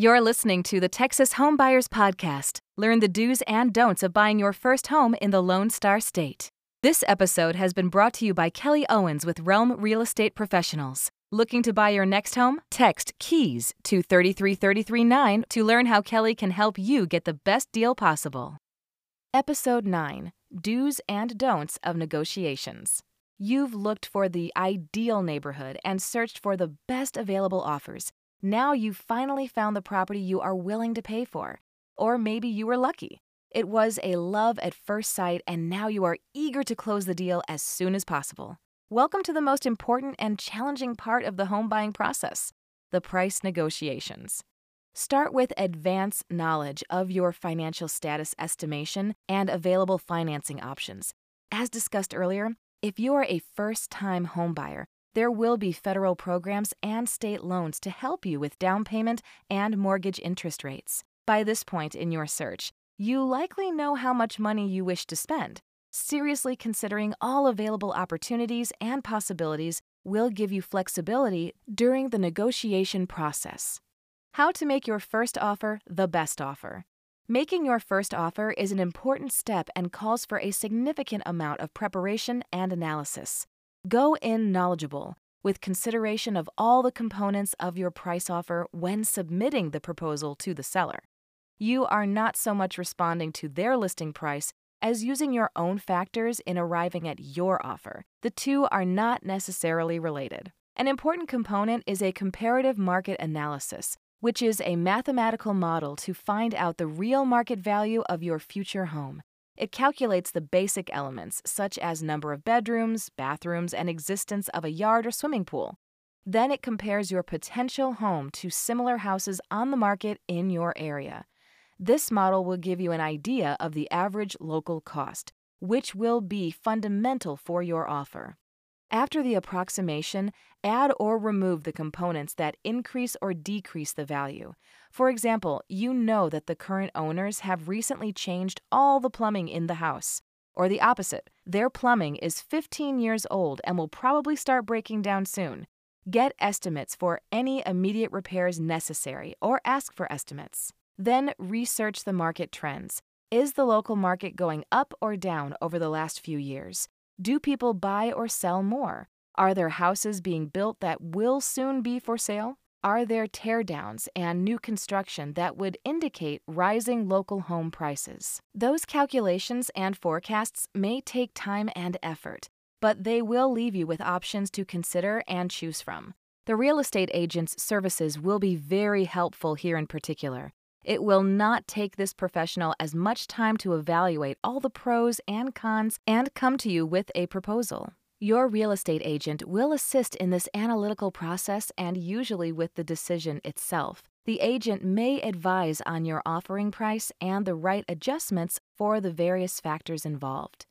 You're listening to the Texas Homebuyers Podcast. Learn the do's and don'ts of buying your first home in the Lone Star State. This episode has been brought to you by Kelly Owens with Realm Real Estate Professionals. Looking to buy your next home? Text KEYS to 33339 to learn how Kelly can help you get the best deal possible. Episode 9 Do's and Don'ts of Negotiations. You've looked for the ideal neighborhood and searched for the best available offers. Now you've finally found the property you are willing to pay for. Or maybe you were lucky. It was a love at first sight, and now you are eager to close the deal as soon as possible. Welcome to the most important and challenging part of the home buying process the price negotiations. Start with advanced knowledge of your financial status estimation and available financing options. As discussed earlier, if you are a first time homebuyer, there will be federal programs and state loans to help you with down payment and mortgage interest rates. By this point in your search, you likely know how much money you wish to spend. Seriously considering all available opportunities and possibilities will give you flexibility during the negotiation process. How to make your first offer the best offer. Making your first offer is an important step and calls for a significant amount of preparation and analysis. Go in knowledgeable, with consideration of all the components of your price offer when submitting the proposal to the seller. You are not so much responding to their listing price as using your own factors in arriving at your offer. The two are not necessarily related. An important component is a comparative market analysis, which is a mathematical model to find out the real market value of your future home. It calculates the basic elements, such as number of bedrooms, bathrooms, and existence of a yard or swimming pool. Then it compares your potential home to similar houses on the market in your area. This model will give you an idea of the average local cost, which will be fundamental for your offer. After the approximation, add or remove the components that increase or decrease the value. For example, you know that the current owners have recently changed all the plumbing in the house. Or the opposite, their plumbing is 15 years old and will probably start breaking down soon. Get estimates for any immediate repairs necessary or ask for estimates. Then research the market trends. Is the local market going up or down over the last few years? Do people buy or sell more? Are there houses being built that will soon be for sale? Are there teardowns and new construction that would indicate rising local home prices? Those calculations and forecasts may take time and effort, but they will leave you with options to consider and choose from. The real estate agent's services will be very helpful here in particular. It will not take this professional as much time to evaluate all the pros and cons and come to you with a proposal. Your real estate agent will assist in this analytical process and usually with the decision itself. The agent may advise on your offering price and the right adjustments for the various factors involved.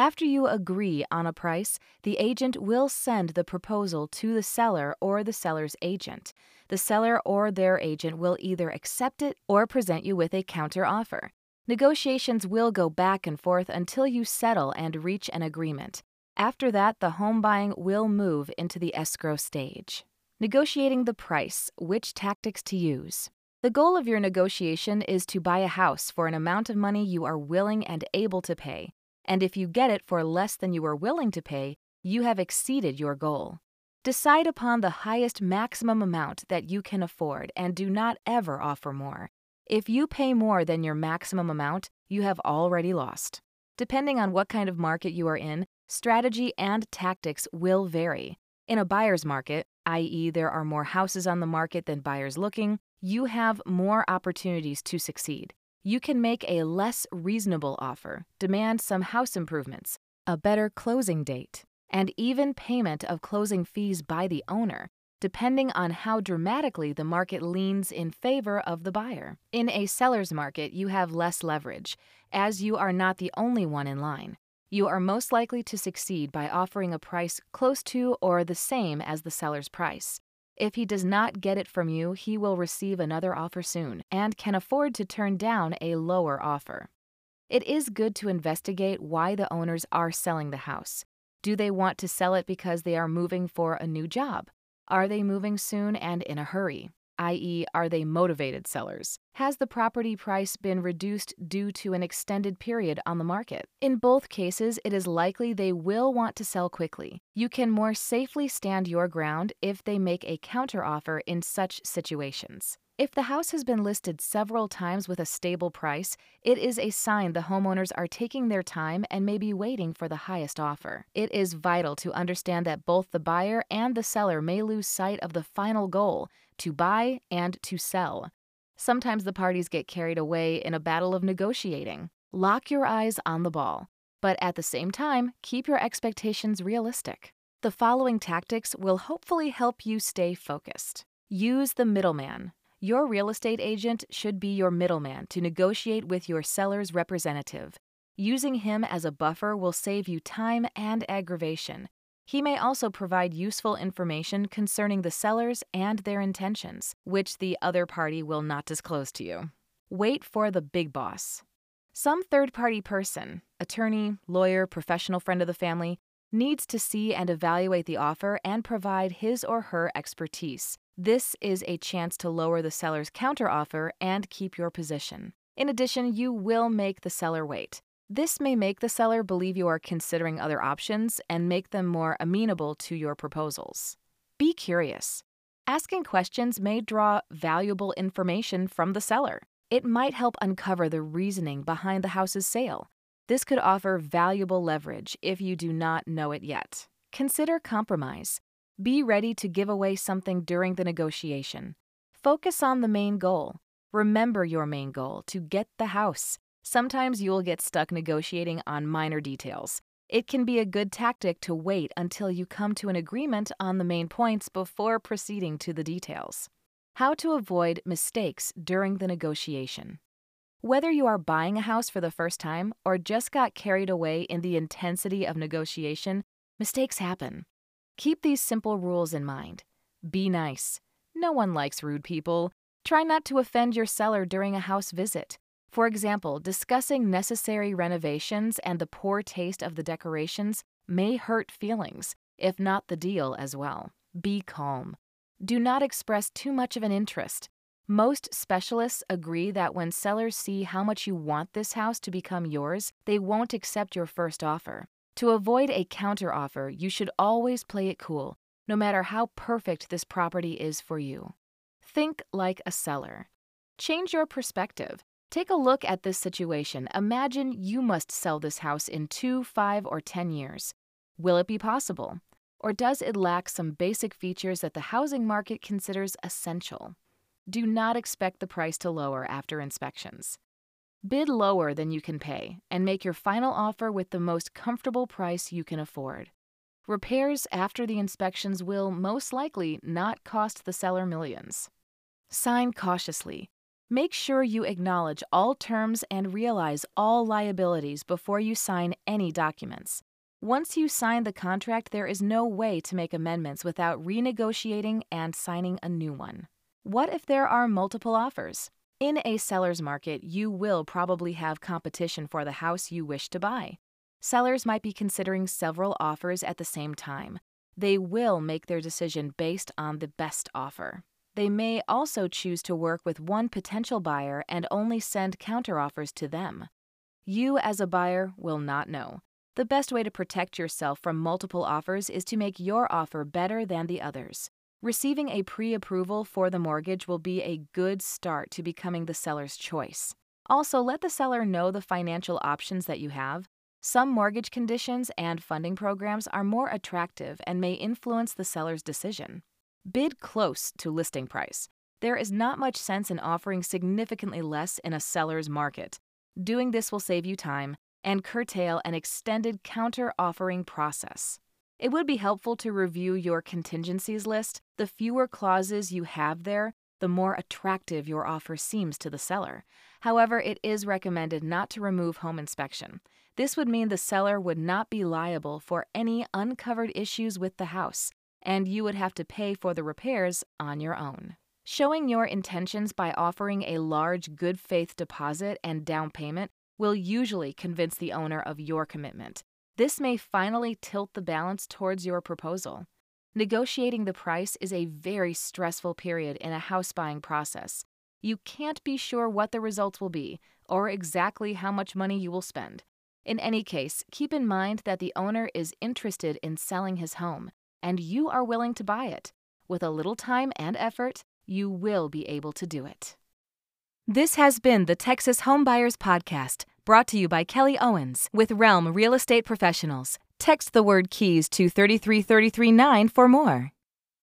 After you agree on a price, the agent will send the proposal to the seller or the seller's agent. The seller or their agent will either accept it or present you with a counteroffer. Negotiations will go back and forth until you settle and reach an agreement. After that, the home buying will move into the escrow stage. Negotiating the price, which tactics to use. The goal of your negotiation is to buy a house for an amount of money you are willing and able to pay and if you get it for less than you are willing to pay, you have exceeded your goal. Decide upon the highest maximum amount that you can afford and do not ever offer more. If you pay more than your maximum amount, you have already lost. Depending on what kind of market you are in, strategy and tactics will vary. In a buyer's market, i.e., there are more houses on the market than buyers looking, you have more opportunities to succeed. You can make a less reasonable offer, demand some house improvements, a better closing date, and even payment of closing fees by the owner, depending on how dramatically the market leans in favor of the buyer. In a seller's market, you have less leverage, as you are not the only one in line. You are most likely to succeed by offering a price close to or the same as the seller's price. If he does not get it from you, he will receive another offer soon and can afford to turn down a lower offer. It is good to investigate why the owners are selling the house. Do they want to sell it because they are moving for a new job? Are they moving soon and in a hurry? i.e., are they motivated sellers? Has the property price been reduced due to an extended period on the market? In both cases, it is likely they will want to sell quickly. You can more safely stand your ground if they make a counteroffer in such situations. If the house has been listed several times with a stable price, it is a sign the homeowners are taking their time and may be waiting for the highest offer. It is vital to understand that both the buyer and the seller may lose sight of the final goal to buy and to sell. Sometimes the parties get carried away in a battle of negotiating. Lock your eyes on the ball, but at the same time, keep your expectations realistic. The following tactics will hopefully help you stay focused. Use the middleman. Your real estate agent should be your middleman to negotiate with your seller's representative. Using him as a buffer will save you time and aggravation. He may also provide useful information concerning the sellers and their intentions, which the other party will not disclose to you. Wait for the big boss. Some third party person, attorney, lawyer, professional friend of the family, needs to see and evaluate the offer and provide his or her expertise. This is a chance to lower the seller's counteroffer and keep your position. In addition, you will make the seller wait. This may make the seller believe you are considering other options and make them more amenable to your proposals. Be curious. Asking questions may draw valuable information from the seller. It might help uncover the reasoning behind the house's sale. This could offer valuable leverage if you do not know it yet. Consider compromise. Be ready to give away something during the negotiation. Focus on the main goal. Remember your main goal to get the house. Sometimes you'll get stuck negotiating on minor details. It can be a good tactic to wait until you come to an agreement on the main points before proceeding to the details. How to avoid mistakes during the negotiation. Whether you are buying a house for the first time or just got carried away in the intensity of negotiation, mistakes happen. Keep these simple rules in mind. Be nice. No one likes rude people. Try not to offend your seller during a house visit. For example, discussing necessary renovations and the poor taste of the decorations may hurt feelings, if not the deal as well. Be calm. Do not express too much of an interest. Most specialists agree that when sellers see how much you want this house to become yours, they won't accept your first offer. To avoid a counteroffer, you should always play it cool, no matter how perfect this property is for you. Think like a seller. Change your perspective. Take a look at this situation. Imagine you must sell this house in two, five, or ten years. Will it be possible? Or does it lack some basic features that the housing market considers essential? Do not expect the price to lower after inspections. Bid lower than you can pay and make your final offer with the most comfortable price you can afford. Repairs after the inspections will most likely not cost the seller millions. Sign cautiously. Make sure you acknowledge all terms and realize all liabilities before you sign any documents. Once you sign the contract, there is no way to make amendments without renegotiating and signing a new one. What if there are multiple offers? In a seller's market, you will probably have competition for the house you wish to buy. Sellers might be considering several offers at the same time. They will make their decision based on the best offer. They may also choose to work with one potential buyer and only send counteroffers to them. You, as a buyer, will not know. The best way to protect yourself from multiple offers is to make your offer better than the others. Receiving a pre approval for the mortgage will be a good start to becoming the seller's choice. Also, let the seller know the financial options that you have. Some mortgage conditions and funding programs are more attractive and may influence the seller's decision. Bid close to listing price. There is not much sense in offering significantly less in a seller's market. Doing this will save you time and curtail an extended counter offering process. It would be helpful to review your contingencies list. The fewer clauses you have there, the more attractive your offer seems to the seller. However, it is recommended not to remove home inspection. This would mean the seller would not be liable for any uncovered issues with the house, and you would have to pay for the repairs on your own. Showing your intentions by offering a large good faith deposit and down payment will usually convince the owner of your commitment. This may finally tilt the balance towards your proposal. Negotiating the price is a very stressful period in a house buying process. You can't be sure what the results will be or exactly how much money you will spend. In any case, keep in mind that the owner is interested in selling his home and you are willing to buy it. With a little time and effort, you will be able to do it. This has been the Texas Homebuyers Podcast, brought to you by Kelly Owens with Realm Real Estate Professionals. Text the word keys to 33339 for more.